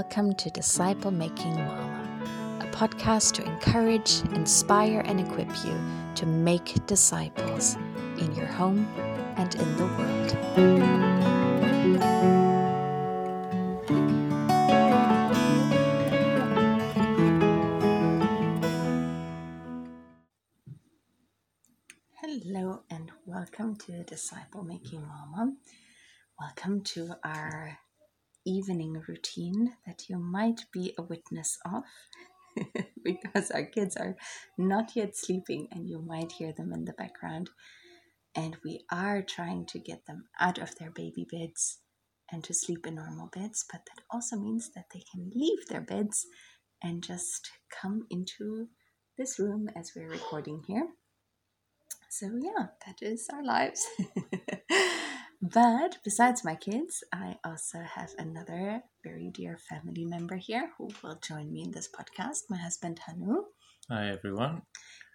welcome to Disciple Making Mama, a podcast to encourage, inspire, and equip you to make disciples in your home and in the world. Hello, and welcome to Disciple Making Mama. Welcome to our evening routine that you might be a witness of because our kids are not yet sleeping and you might hear them in the background. And we are trying to get them out of their baby beds and to sleep in normal beds, but that also means that they can leave their beds and just come into this room as we're recording here. So, yeah, that is our lives. But besides my kids, I also have another very dear family member here who will join me in this podcast, my husband Hanu. Hi everyone.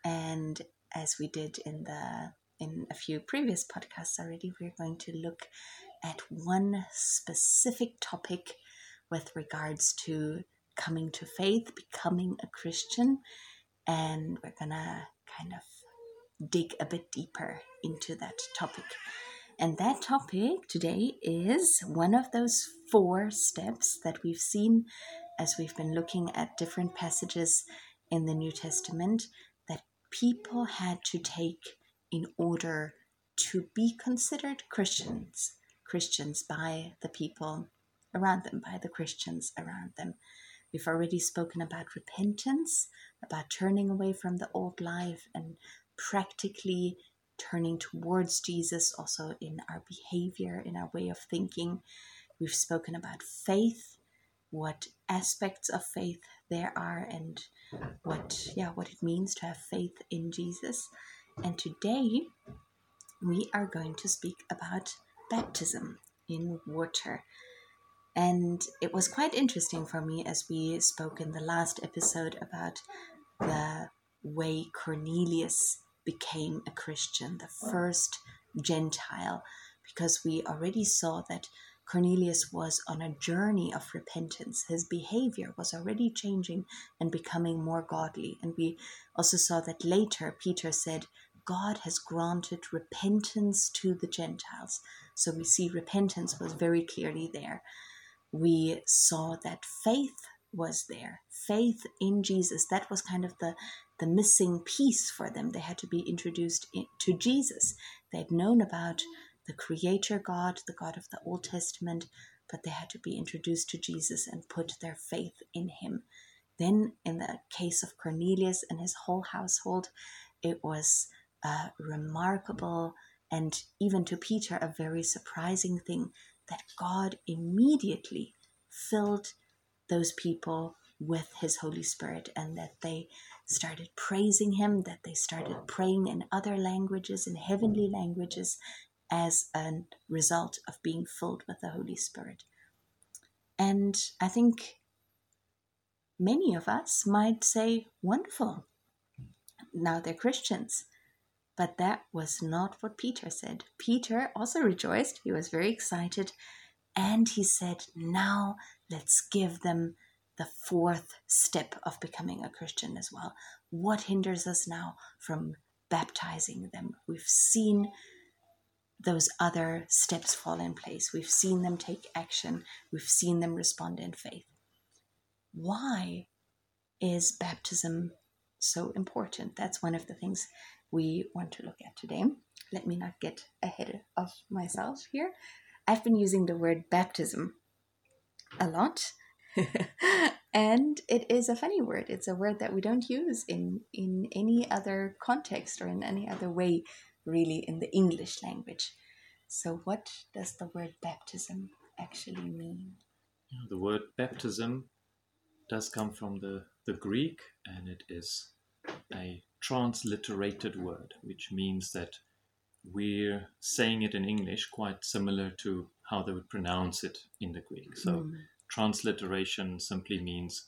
And as we did in the in a few previous podcasts already, we're going to look at one specific topic with regards to coming to faith, becoming a Christian, and we're gonna kind of dig a bit deeper into that topic. And that topic today is one of those four steps that we've seen as we've been looking at different passages in the New Testament that people had to take in order to be considered Christians, Christians by the people around them, by the Christians around them. We've already spoken about repentance, about turning away from the old life and practically turning towards Jesus, also in our behavior, in our way of thinking. We've spoken about faith, what aspects of faith there are, and what yeah what it means to have faith in Jesus. And today we are going to speak about baptism in water. And it was quite interesting for me as we spoke in the last episode about the way Cornelius became a Christian, the first Gentile, because we already saw that Cornelius was on a journey of repentance. His behavior was already changing and becoming more godly. And we also saw that later Peter said, God has granted repentance to the Gentiles. So we see repentance was very clearly there. We saw that faith was there. Faith in Jesus. That was kind of the the missing piece for them. They had to be introduced to Jesus. They'd known about the Creator God, the God of the Old Testament, but they had to be introduced to Jesus and put their faith in Him. Then, in the case of Cornelius and his whole household, it was a remarkable and even to Peter a very surprising thing that God immediately filled those people with His Holy Spirit and that they started praising him, that they started praying in other languages, in heavenly languages, as a result of being filled with the Holy Spirit. And I think many of us might say, wonderful, now they're Christians. But that was not what Peter said. Peter also rejoiced, he was very excited, and he said, now let's give them the fourth step of becoming a Christian as well. What hinders us now from baptizing them? We've seen those other steps fall in place. We've seen them take action. We've seen them respond in faith. Why is baptism so important? That's one of the things we want to look at today. Let me not get ahead of myself here. I've been using the word baptism a lot and it is a funny word. It's a word that we don't use in, in any other context or in any other way, really, in the English language. So, what does the word baptism actually mean? The word baptism does come from the, the Greek and it is a transliterated word, which means that we're saying it in English quite similar to how they would pronounce it in the Greek. So, mm transliteration simply means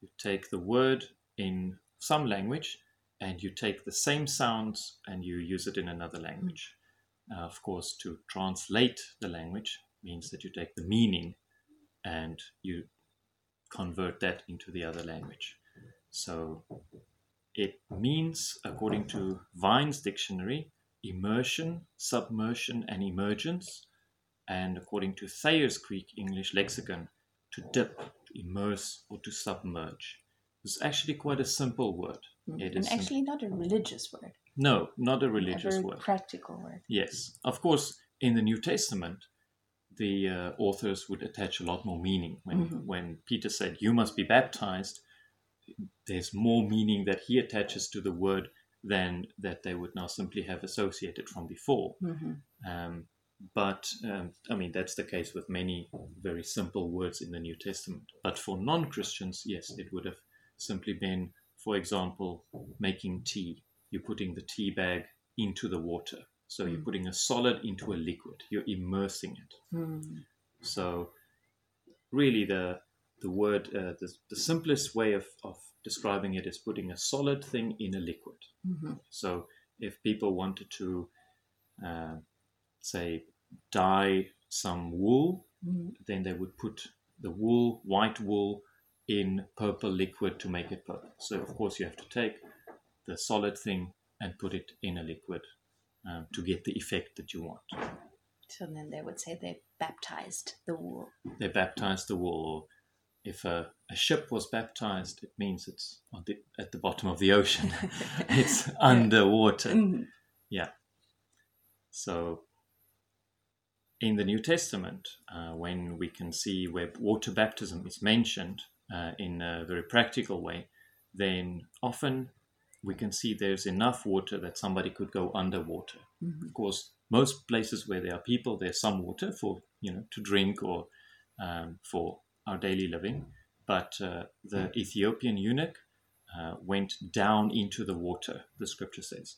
you take the word in some language and you take the same sounds and you use it in another language. Uh, of course, to translate the language means that you take the meaning and you convert that into the other language. So it means, according to Vine's dictionary, immersion, submersion, and emergence. And according to Thayer's Greek English lexicon, to dip, to immerse, or to submerge. It's actually quite a simple word. Mm. It and is actually not a religious word, No, not a a religious very word. practical word. Yes, of course, in the New Testament, the uh, authors would attach a lot more meaning. When Mhm. when Peter said, "You must be baptized," there's more meaning that he attaches to the word than that they would now simply have associated from before. hmm Um, but um, I mean, that's the case with many very simple words in the New Testament. But for non Christians, yes, it would have simply been, for example, making tea. You're putting the tea bag into the water. So you're Mm. putting a solid into a liquid, you're immersing it. Mm. So, really, the the word, uh, the, the simplest way of, of describing it as putting a solid thing in a liquid. hmm So if people wanted to, uh, say, dye some wool, hmm then they would put the wool, white wool, in purple liquid to make it purple. So of course you have to take the solid thing and put it in a liquid um, to get the effect that you want. So then they would say they baptized the wool. They baptized the wool. If a, a ship was baptized, it means it's on the, at the bottom of the ocean. it's underwater. Mhm. So, in the New Testament, uh, when we can see where water baptism is mentioned uh, in a very practical way, then often we can see there's enough water that somebody could go underwater. Mhm. Of course, most places where there are people, there's some water for you know to drink or um, for our daily living. But uh, the Ethiopian eunuch uh, went down into the water. The scripture says,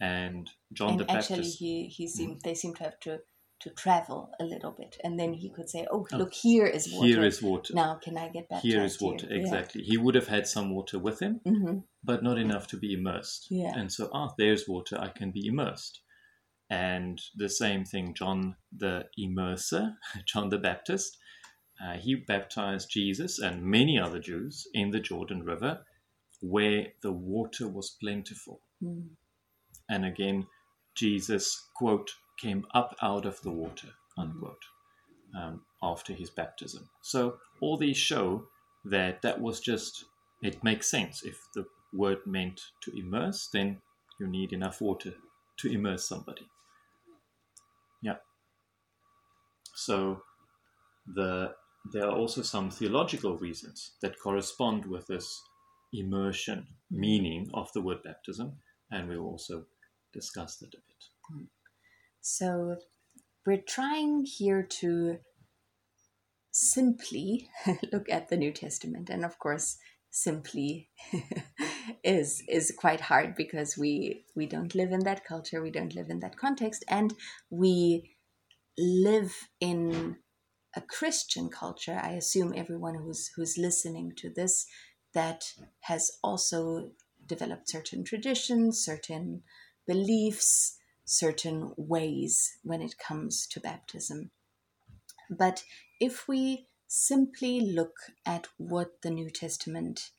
and John and the actually, Baptist. he he seemed they seem to have to to travel a little bit, and then he could say, "Oh, Oh, look, here is water. Here is water. now can I get baptized Here is water. Exactly. He would have had some water with him, hmm but not enough to be immersed. Yeah. And so, ah, there's water. I can be immersed. And the same thing, John the immerser, John the Baptist, uh, he baptized Jesus and many other Jews in the Jordan River, where the water was plentiful. Mm. And again, Jesus, quote, came up out of the water, unquote, um, after his baptism. So all these show that that was just, it makes sense. If the word meant to immerse, then you need enough water to immerse somebody. Yeah. So the there are also some theological reasons that correspond with this immersion meaning of the word baptism, and we'll also discuss that a bit. So we're trying here to simply look at the New Testament, and of course, simply is is quite hard because we we don't live in that culture, we don't live in that context, and we live in a Christian culture. I assume everyone who's who's listening to this that has also developed certain traditions, certain beliefs, certain ways when it comes to baptism. But if we simply look at what the New Testament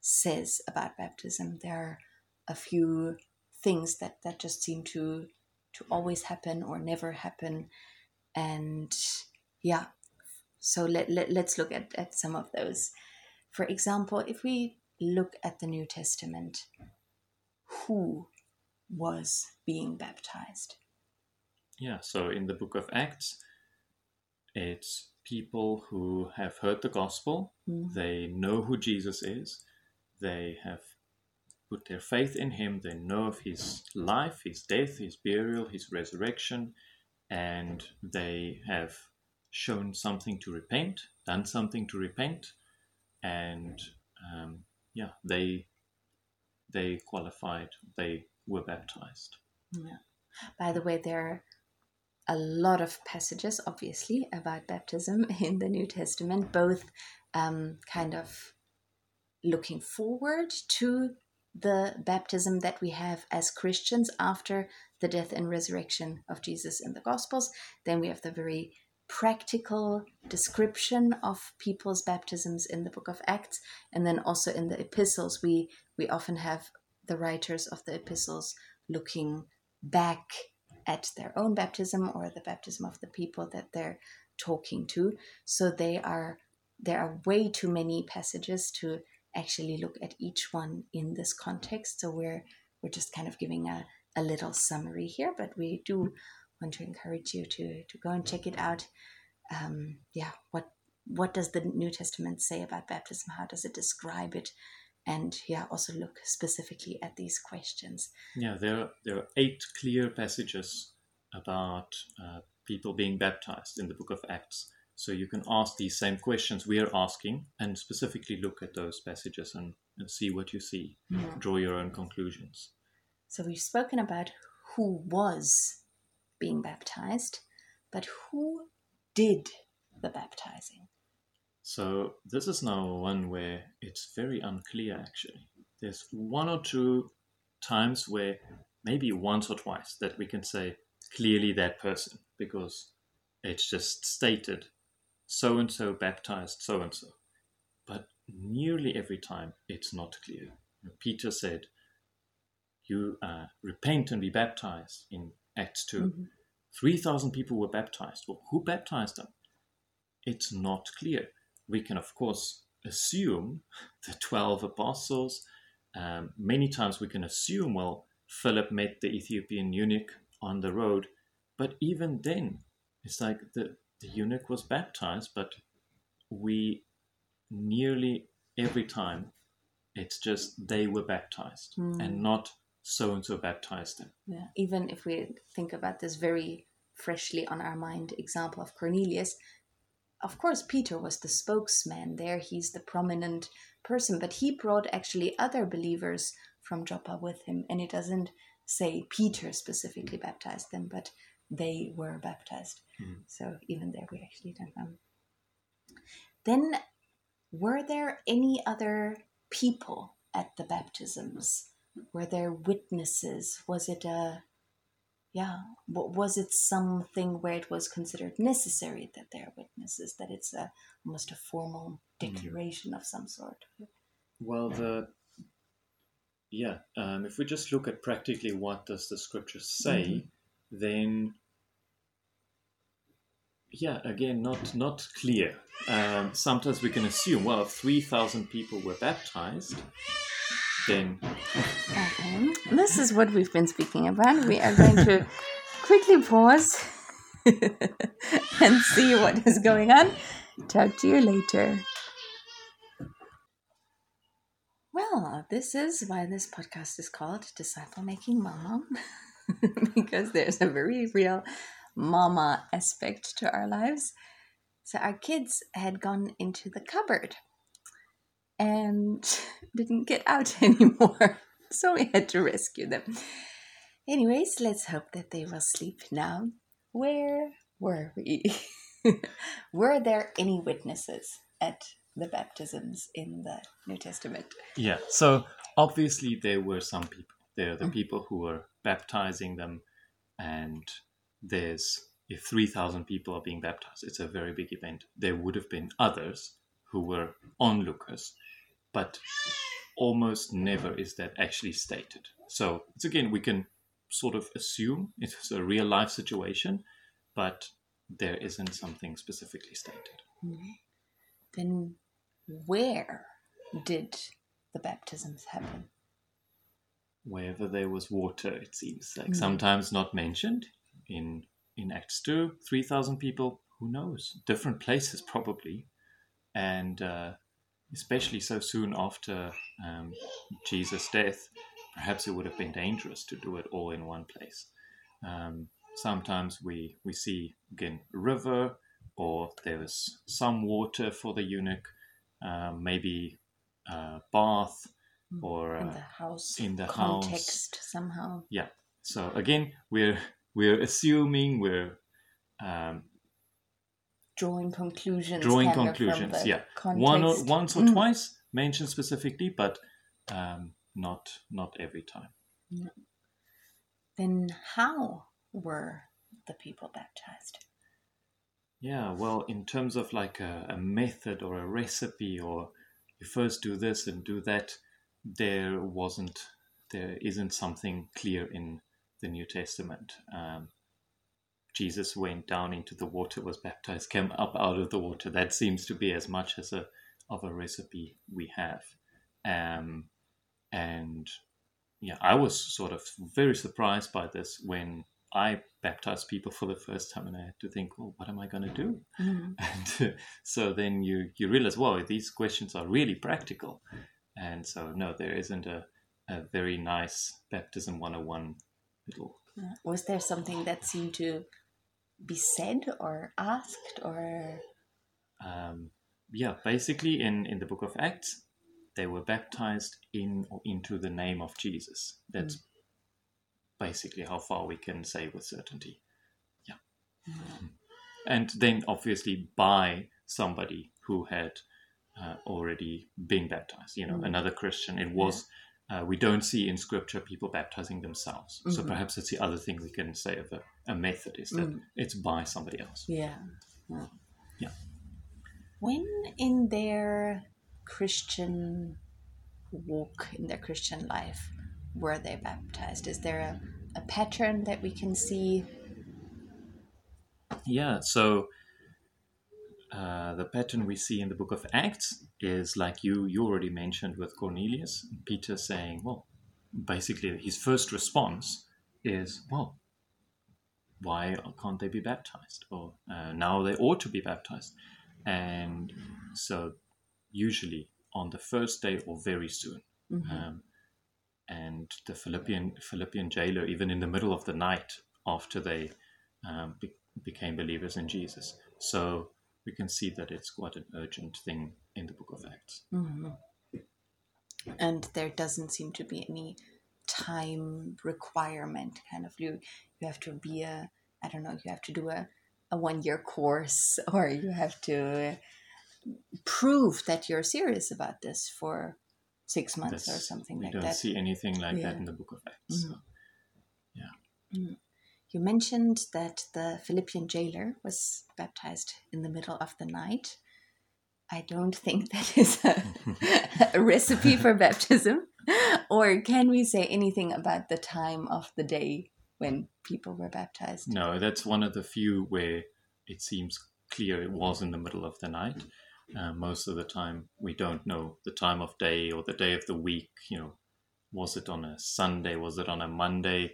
says about baptism, there are a few things that, that just seem to to always happen or never happen. And yeah, so let, let, let's look at, at some of those. For example, if we look at the New Testament, who was being baptized? Yeah, so in the book of Acts, it's people who have heard the gospel, Mhm. they know who Jesus is, they have put their faith in him, they know of his life, his death, his burial, his resurrection, and they have shown something to repent, done something to repent, and um, yeah, they they qualified, they were baptized. Yeah. By the way, there are a lot of passages, obviously, about baptism in the New Testament, both um, kind of looking forward to the baptism that we have as Christians after the death and resurrection of Jesus in the Gospels. Then we have the very practical description of people's baptisms in the book of acts and then also in the epistles. We we often have the writers of the epistles looking back at their own baptism or the baptism of the people that they're talking to. So they are there are way too many passages to actually look at each one in this context. So we're we're just kind of giving a, a little summary here but we do want to encourage you to to go and check it out. Um, yeah, what what does the New Testament say about baptism? How does it describe it? And yeah, also look specifically at these questions. Yeah, there there are eight clear passages about uh, people being baptized in the Book of Acts. So you can ask these same questions we are asking, and specifically look at those passages and, and see what you see. Yeah. Draw your own conclusions. So we've spoken about who was being baptized, but who did the baptizing? So, this is now one where it's very unclear actually. There's one or two times where maybe once or twice that we can say clearly that person because it's just stated so and so baptized so and so. But nearly every time it's not clear. Peter said, You uh, repent and be baptized in Acts 2. Mm-hmm. 3,000 people were baptized. Well, who baptized them? It's not clear. We can, of course, assume the 12 apostles. Um, many times we can assume, well, Philip met the Ethiopian eunuch on the road. But even then, it's like the, the eunuch was baptized, but we nearly every time it's just they were baptized mm. and not so and so baptized them. Yeah, even if we think about this very freshly on our mind example of Cornelius, of course, Peter was the spokesman there, he's the prominent person, but he brought actually other believers from Joppa with him, and it doesn't say Peter specifically baptized them, but they were baptized. Mm. So even there, we actually don't know. Then, were there any other people at the baptisms? Were there witnesses? Was it a, yeah, what was it something where it was considered necessary that there are witnesses, that it's a, almost a formal hmm. declaration mm. of some sort? Well, the, yeah, um, if we just look at practically what does the scripture say, mm-hmm. then yeah, again, not not clear. Um, sometimes we can assume, well, if three thousand people were baptized, Okay. This is what we've been speaking about. We are going to quickly pause and see what is going on. Talk to you later. Well, this is why this podcast is called Disciple Making Mama, because there's a very real mama aspect to our lives. So, our kids had gone into the cupboard and didn't get out anymore. So we had to rescue them. Anyways, let's hope that they will sleep now. Where were we? were there any witnesses at the baptisms in the New Testament? Yeah, so obviously there were some people. There are the mm-hmm. people who were baptizing them, and there's if 3,000 people are being baptized, it's a very big event. There would have been others who were onlookers, but almost never is that actually stated. So it's again, we can sort of assume it's a real life situation, but there isn't something specifically stated. Then where did the baptisms happen? Wherever there was water, it seems like mm-hmm. sometimes not mentioned in in Acts two, three thousand people. Who knows? Different places probably, and uh, especially so soon after um, Jesus' death, perhaps it would have been dangerous to do it all in one place. Um, sometimes we, we see, again, a river, or there is some water for the eunuch, uh, maybe a bath, hmm. or in the house, in the context house. somehow. Yeah. So again, we're we're assuming we're um, drawing conclusions. Drawing conclusions, yeah. Context. One or once or mm. twice mentioned specifically, but um, not not every time. No. Then how were the people baptized? Yeah, well, in terms of like a, a method or a recipe, or you first do this and do that, there wasn't, there isn't something clear in the New Testament. Um, Jesus went down into the water, was baptized, came up out of the water. That seems to be as much as a of a recipe we have. Um, and yeah, I was sort of very surprised by this when I baptized people for the first time, and I had to think, well, what am I going to do? Mm. And uh, so then you you realize, well, these questions are really practical, and so no, there isn't a a very nice baptism 101 little Was there something that seemed to be said or asked or? um, yeah, basically in, in the book of Acts, they were baptized in or into the name of Jesus. That's basically how far we can say with certainty. Yeah. Mm. And then obviously by somebody who had uh, already been baptized, you know, Mm. another Christian. It was, uh, we don't see in scripture people baptizing themselves. So Mhm. perhaps it's the other thing we can say of a, a method is that Mm. it's by somebody else. Yeah. yeah. Yeah. When in their Christian walk, in their Christian life, were they baptized? Is there a, a pattern that we can see? Yeah, so uh, the pattern we see in the book of Acts is like you you already mentioned with Cornelius, Peter saying, well, basically his first response is, well, why can't they be baptized? Or uh, now they ought to be baptized. And so usually on the first day or very soon. Mhm. Um, and the Philippian Philippian jailer, even in the middle of the night after they um, be, became believers in Jesus. So we can see that it's quite an urgent thing in the Book of Acts. Mhm. And there doesn't seem to be any time requirement. Kind of you, you have to be a, I don't know, you have to do a, a one year course, or you have to prove that you're serious about this for six months or That's- something we don't see anything like Yeah. that in the Book of Acts. Mhm. So, You mentioned that the Philippian jailer was baptized in the middle of the night. I don't think that is a, a recipe for baptism. Or can we say anything about the time of the day when people were baptized? No, that's one of the few where it seems clear it was in the middle of the night. Uh, most of the time, we don't know the time of day or the day of the week. You know, was it on a Sunday? Was it on a Monday?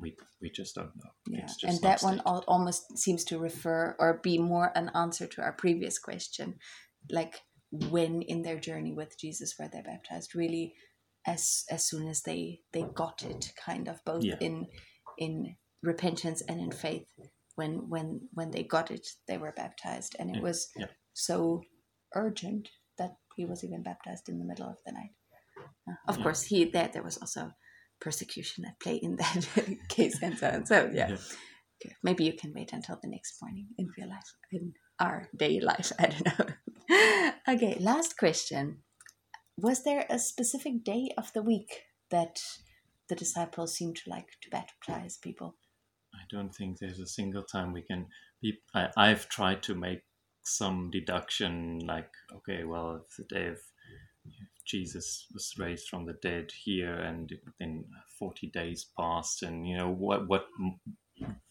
We we just don't know. Yeah, It's just and that one al- almost seems to refer or be more an answer to our previous question, like when in their journey with Jesus were they baptized? Really, as as soon as they they got it, kind of both Yeah. in in repentance and in faith. When when when they got it, they were baptized, and it Yeah, was so urgent that he was even baptized in the middle of the night. Uh, of course, he there there was also persecution at play in that case, and so on. So yeah. Yeah. Okay, maybe you can wait until the next morning in real life, in our day life. I don't know. okay, last question. Was there a specific day of the week that the disciples seemed to like to baptize people? I don't think there's a single time we can be. I, I've tried to make some deduction, like, okay, well, if the day of Jesus was raised from the dead here, and then 40 days passed, and you know what what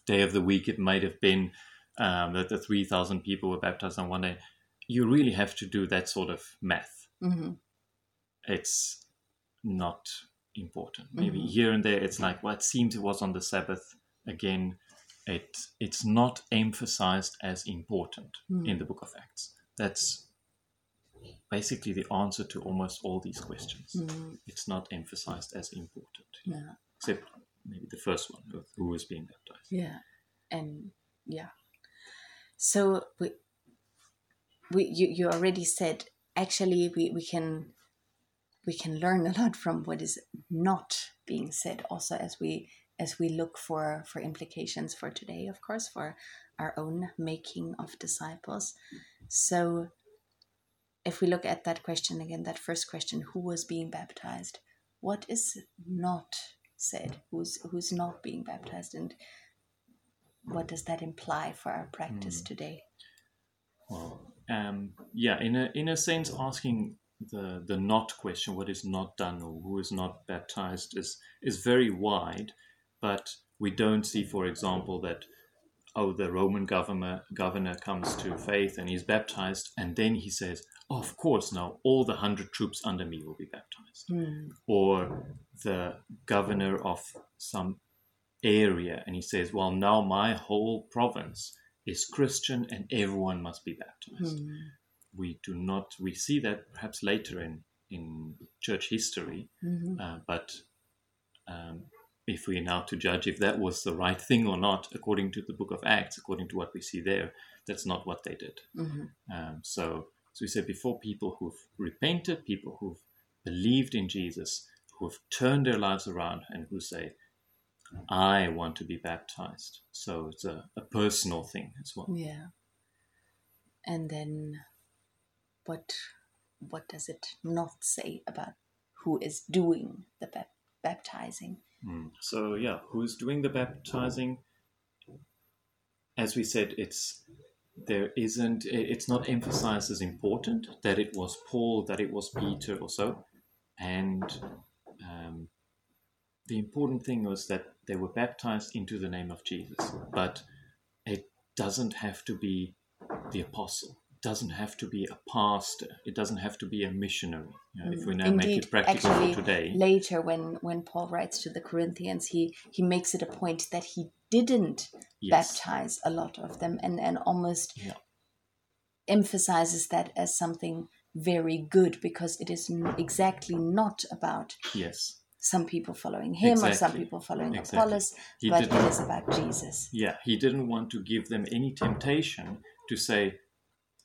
day of the week it might have been um, that the 3,000 people were baptized on one day. You really have to do that sort of math. Mm-hmm. It's not important. Maybe Mhm. here and there, it's like, well, it seems it was on the Sabbath. Again, it it's not emphasized as important Mm. in the Book of Acts. That's basically the answer to almost all these questions. Mm-hmm. It's not emphasized as important, Yeah, except maybe the first one, of who was being baptized. yeah, and yeah. So we, we you, you already said actually we, we can we can learn a lot from what is not being said also as we as we look for for implications for today of course for our own making of disciples so if we look at that question again that first question who was being baptized what is not said who's who's not being baptized and what does that imply for our practice Mm. today? Well, um, yeah, in a in a sense, asking the the not question, what is not done or who is not baptized, is is very wide. But we don't see, for example, that oh, the Roman governor governor comes to faith and he's baptized, and then he says, oh, of course, now all the hundred troops under me will be baptized Hmm. or the governor of some area and he says, Well, now my whole province is Christian and everyone must be baptized. Hmm. We do not, we see that perhaps later in, in church history, Mhm. uh, but um, if we are now to judge if that was the right thing or not, according to the book of Acts, according to what we see there, that's not what they did. Mhm. Um, so, so we said before, people who've repented, people who've believed in Jesus, who've turned their lives around, and who say, "I want to be baptized." So it's a, a personal thing as well. Yeah. And then what what does it not say about who is doing the bap- baptizing? Mm. So yeah, who's doing the baptizing? As we said, it's there isn't. It's not emphasized as important that it was Paul, that it was Peter, or so. And um, the important thing was that they were baptized into the name of Jesus. But it doesn't have to be the apostle. Doesn't have to be a pastor. It doesn't have to be a missionary. You know, if we mm, now make it practical actually, for today. Later, when when Paul writes to the Corinthians, he he makes it a point that he didn't Yes. baptize a lot of them, and and almost Yeah. emphasizes that as something very good because it is n- exactly not about Yes. some people following him or some people following Exactly. Apollos, He but it is about Jesus. Yeah, he didn't want to give them any temptation to say,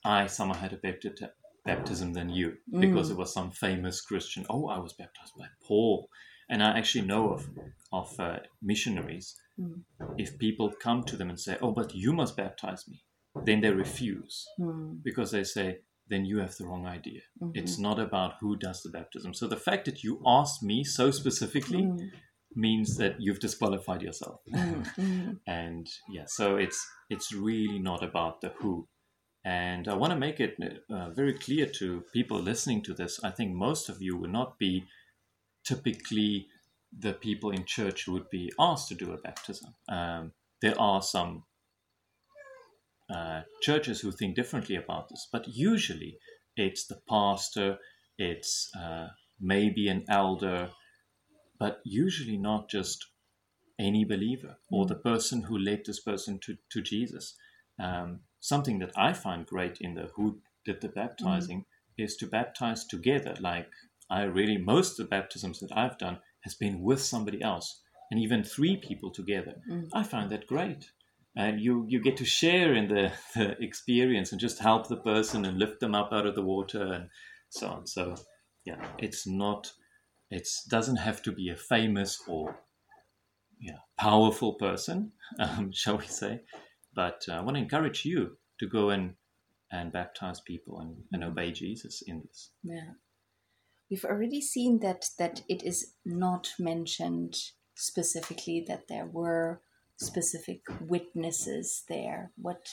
I somehow had a bapti- baptism than you, because Mm. it was some famous Christian. Oh, I was baptized by Paul. And I actually know of, of uh, missionaries, Mm. if people come to them and say, Oh, but you must baptize me, then they refuse Hmm. because they say, Then you have the wrong idea. Mhm. It's not about who does the baptism. So the fact that you asked me so specifically Mm. means that you've disqualified yourself. Mm. Mm. and yeah so it's it's really not about the who and i want to make it uh, very clear to people listening to this i think most of you will not be typically the people in church who would be asked to do a baptism um, there are some uh, churches who think differently about this but usually it's the pastor it's uh, maybe an elder but usually not just any believer or the person who led this person to, to Jesus. Um, something that I find great in the who did the baptizing is to baptize together. Like I really, most of the baptisms that I've done has been with somebody else and even three people together. Mm. I find that great. And you, you get to share in the, the experience and just help the person and lift them up out of the water and so on. So, yeah, it's not, it doesn't have to be a famous or yeah, powerful person, um, shall we say. But uh, I want to encourage you to go and, and baptize people and, and obey Jesus in this. Yeah. We've already seen that that it is not mentioned specifically that there were specific witnesses there. What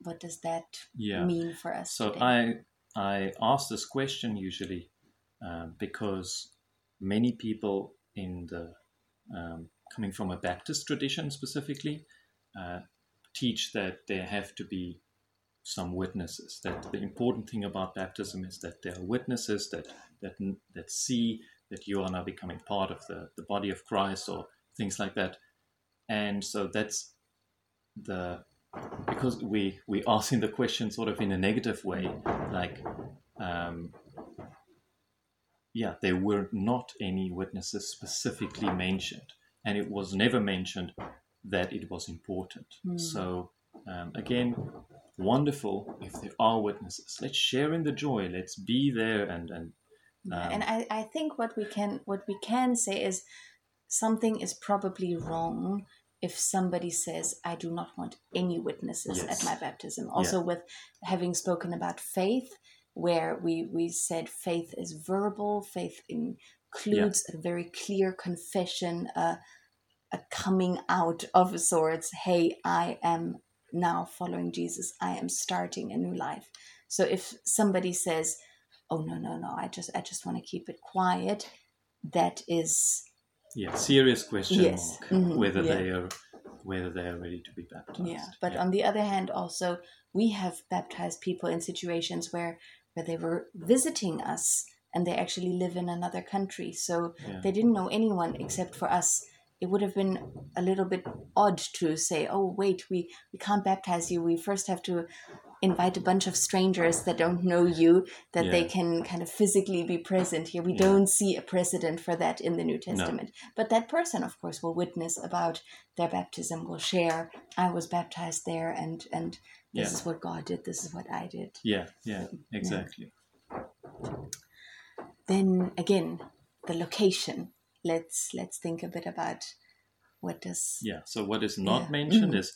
what does that Yeah. mean for us So today? I I ask this question usually um, because many people in the um, coming from a Baptist tradition specifically uh, teach that there have to be some witnesses. That the important thing about baptism is that there are witnesses that that that see that you are now becoming part of the the body of Christ or things like that. And so that's the because we we asking the question sort of in a negative way, like um, yeah, there were not any witnesses specifically mentioned, and it was never mentioned that it was important. Hmm. So um, again, wonderful if there are witnesses. Let's share in the joy. Let's be there and and Yeah, um, and I, I think what we can what we can say is something is probably wrong if somebody says I do not want any witnesses Yes. at my baptism. Also with having spoken about faith, where we, we said faith is verbal, faith includes a very clear confession, uh, a coming out of sorts. Hey, I am now following Jesus. I am starting a new life. So if somebody says, "Oh no, no, no, I just I just want to keep it quiet," that is yeah, serious question Yes. mark Mhm, whether yeah. they are whether they are ready to be baptized. Yeah, but on the other hand, also we have baptized people in situations where where they were visiting us and they actually live in another country, so Yeah. they didn't know anyone except for us. It would have been a little bit odd to say, "Oh, wait, we we can't baptize you. We first have to." invite a bunch of strangers that don't know you that they can kind of physically be present here we Yeah. don't see a precedent for that in the new testament but that person of course will witness about their baptism will share i was baptized there and and this Yeah. is what god did this is what i did yeah, yeah, exactly. then again the location let's let's think a bit about what does Yeah. So what is not Yeah. mentioned Mhm. is,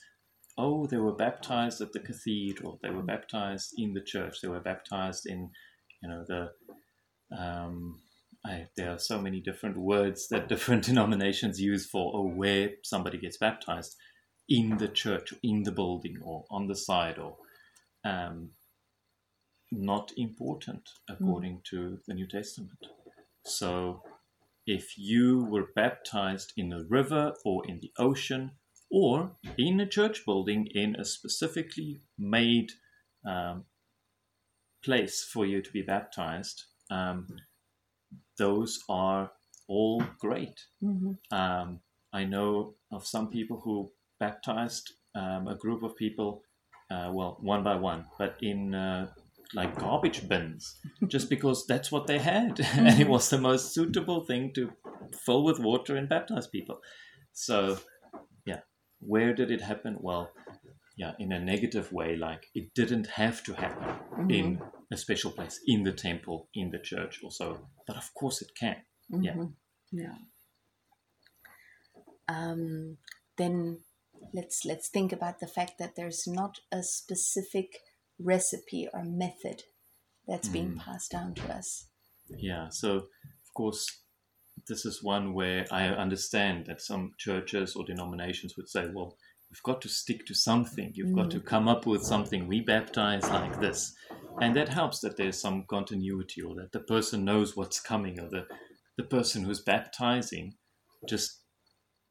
oh, they were baptized at the cathedral. They were baptized in the church. They were baptized in, you know, the. Um, I, there are so many different words that different denominations use for oh, where somebody gets baptized in the church, in the building, or on the side, or um, not important according to the New Testament. So if you were baptized in a river or in the ocean or in a church building in a specifically made um, place for you to be baptized, um, those are all great. Mhm. Um, I know of some people who baptized um, a group of people, uh, well, one by one, but in uh, like garbage bins, just because that's what they had, and it was the most suitable thing to fill with water and baptize people. So, yeah, where did it happen? Well, yeah, in a negative way, like it didn't have to happen in a special place, in the temple, in the church, or so. But of course, it can. Yeah. Mhm. yeah um, then let's let's think about the fact that there's not a specific recipe or method that's being Mm. passed down to us Yeah, so of course, this is one where I understand that some churches or denominations would say, well, we've got to stick to something. You've got to come up with something. We baptize like this. And that helps that there's some continuity or that the person knows what's coming or the, the person who's baptizing just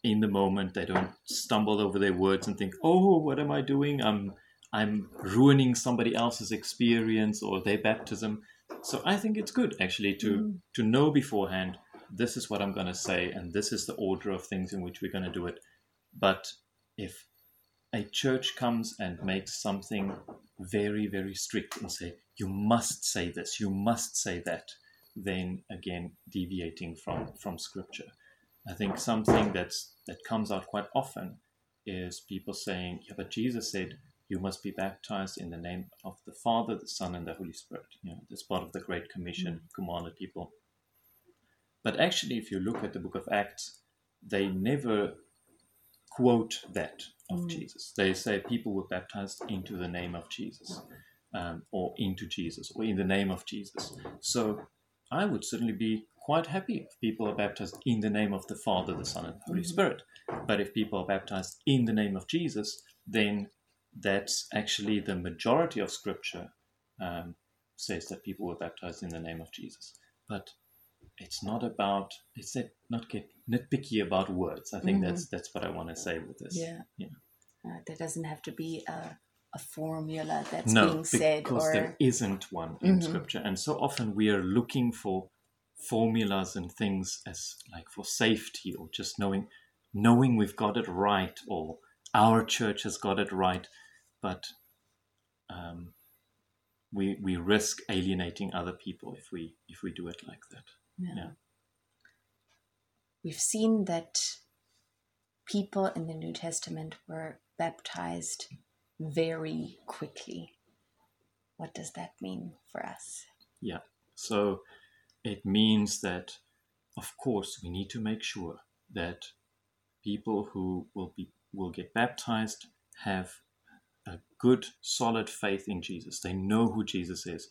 in the moment they don't stumble over their words and think, oh, what am I doing? I'm I'm ruining somebody else's experience or their baptism. So I think it's good actually to Mm. to know beforehand this is what I'm going to say and this is the order of things in which we're going to do it. But if a church comes and makes something very very strict and say you must say this, you must say that, then again deviating from from scripture. I think something that's that comes out quite often is people saying, yeah, but Jesus said you must be baptized in the name of the Father, the Son, and the Holy Spirit. You know, that's part of the Great Commission commanded people. But actually, if you look at the book of Acts, they never quote that of Mm. Jesus. They say people were baptized into the name of Jesus, um, or into Jesus, or in the name of Jesus. So I would certainly be quite happy if people are baptized in the name of the Father, the Son, and the Holy Mhm. Spirit. But if people are baptized in the name of Jesus, then that's actually the majority of Scripture um, says that people were baptized in the name of Jesus. But it's not about it's not get nitpicky about words. I think Mhm. that's that's what I want to say with this. yeah Yeah. uh, there doesn't have to be a, a formula that's no, being said because or there isn't one in Mhm. Scripture, and so often we are looking for formulas and things as like for safety or just knowing knowing we've got it right or our church has got it right, but um, we we risk alienating other people if we if we do it like that. Yeah. Yeah. We've seen that people in the New Testament were baptized very quickly. What does that mean for us? Yeah. So it means that, of course, we need to make sure that people who will be will get baptized have a good, solid faith in Jesus. They know who Jesus is.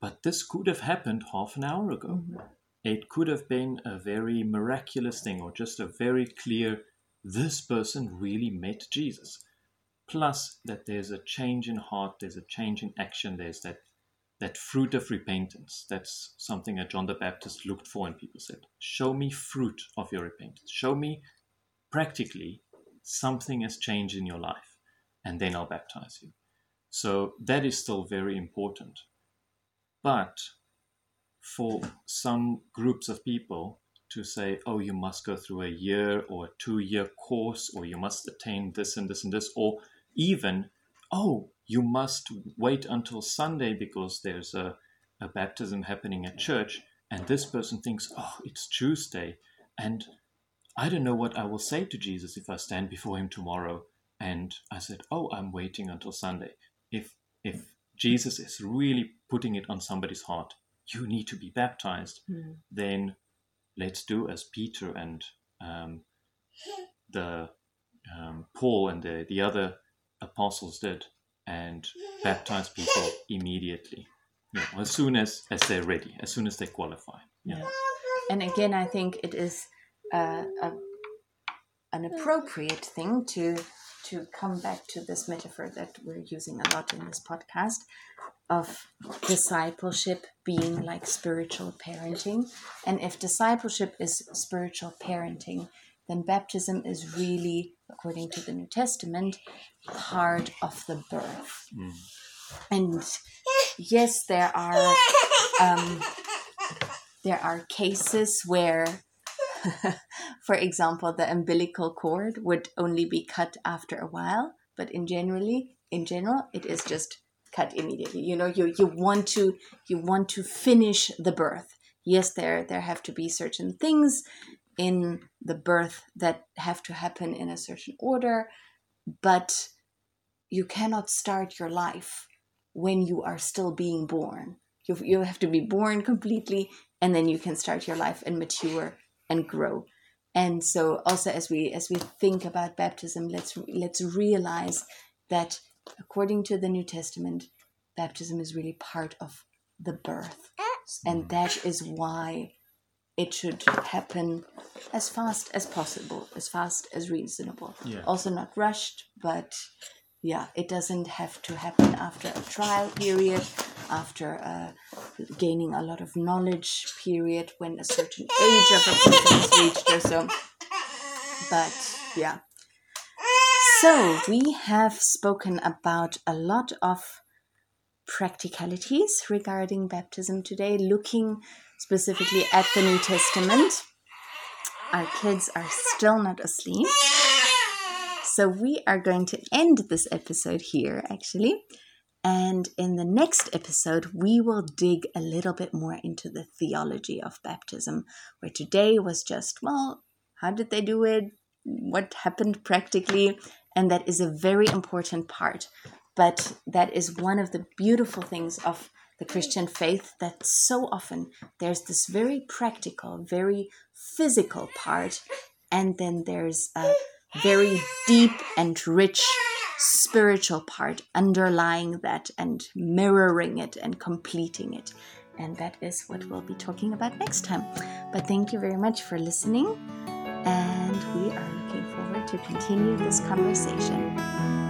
But this could have happened half an hour ago. Mm-hmm. It could have been a very miraculous thing or just a very clear this person really met Jesus. Plus, that there's a change in heart, there's a change in action, there's that that fruit of repentance. That's something that John the Baptist looked for, and people said, Show me fruit of your repentance. Show me practically something has changed in your life, and then I'll baptize you. So that is still very important. But for some groups of people to say, oh, you must go through a year or a two year course, or you must attain this and this and this, or even, oh, you must wait until Sunday because there's a, a baptism happening at church, and this person thinks, oh, it's Tuesday, and I don't know what I will say to Jesus if I stand before him tomorrow. And I said, oh, I'm waiting until Sunday. If if Jesus is really putting it on somebody's heart, you need to be baptized, mm. then let's do as Peter and um, the um, Paul and the, the other apostles did and baptize people immediately. Yeah, as soon as, as they're ready, as soon as they qualify. Yeah. yeah. And again, I think it is uh, a, an appropriate thing to to come back to this metaphor that we're using a lot in this podcast of discipleship being like spiritual parenting. And if discipleship is spiritual parenting, then baptism is really, according to the New Testament, part of the birth. Mm. And yes, there are um, there are cases where, for example, the umbilical cord would only be cut after a while, but in generally, in general, it is just cut immediately. You know, you you want to you want to finish the birth. Yes, there there have to be certain things in the birth that have to happen in a certain order, but you cannot start your life when you are still being born. You, you have to be born completely, and then you can start your life and mature and grow. And so, also as we as we think about baptism, let's let's realize that according to the New Testament, baptism is really part of the birth, and that is why it should happen as fast as possible, as fast as reasonable. Yeah. Also, not rushed, but yeah, it doesn't have to happen after a trial period, after a gaining a lot of knowledge period when a certain age of a person is reached or so. But yeah. So we have spoken about a lot of practicalities regarding baptism today, looking specifically at the New Testament. Our kids are still not asleep. So we are going to end this episode here, actually. And in the next episode, we will dig a little bit more into the theology of baptism, where today was just, well, how did they do it? What happened practically? And that is a very important part. But that is one of the beautiful things of the Christian faith that so often there's this very practical, very physical part, and then there's a very deep and rich spiritual part underlying that and mirroring it and completing it. And that is what we'll be talking about next time. But thank you very much for listening, and we are looking forward to continue this conversation.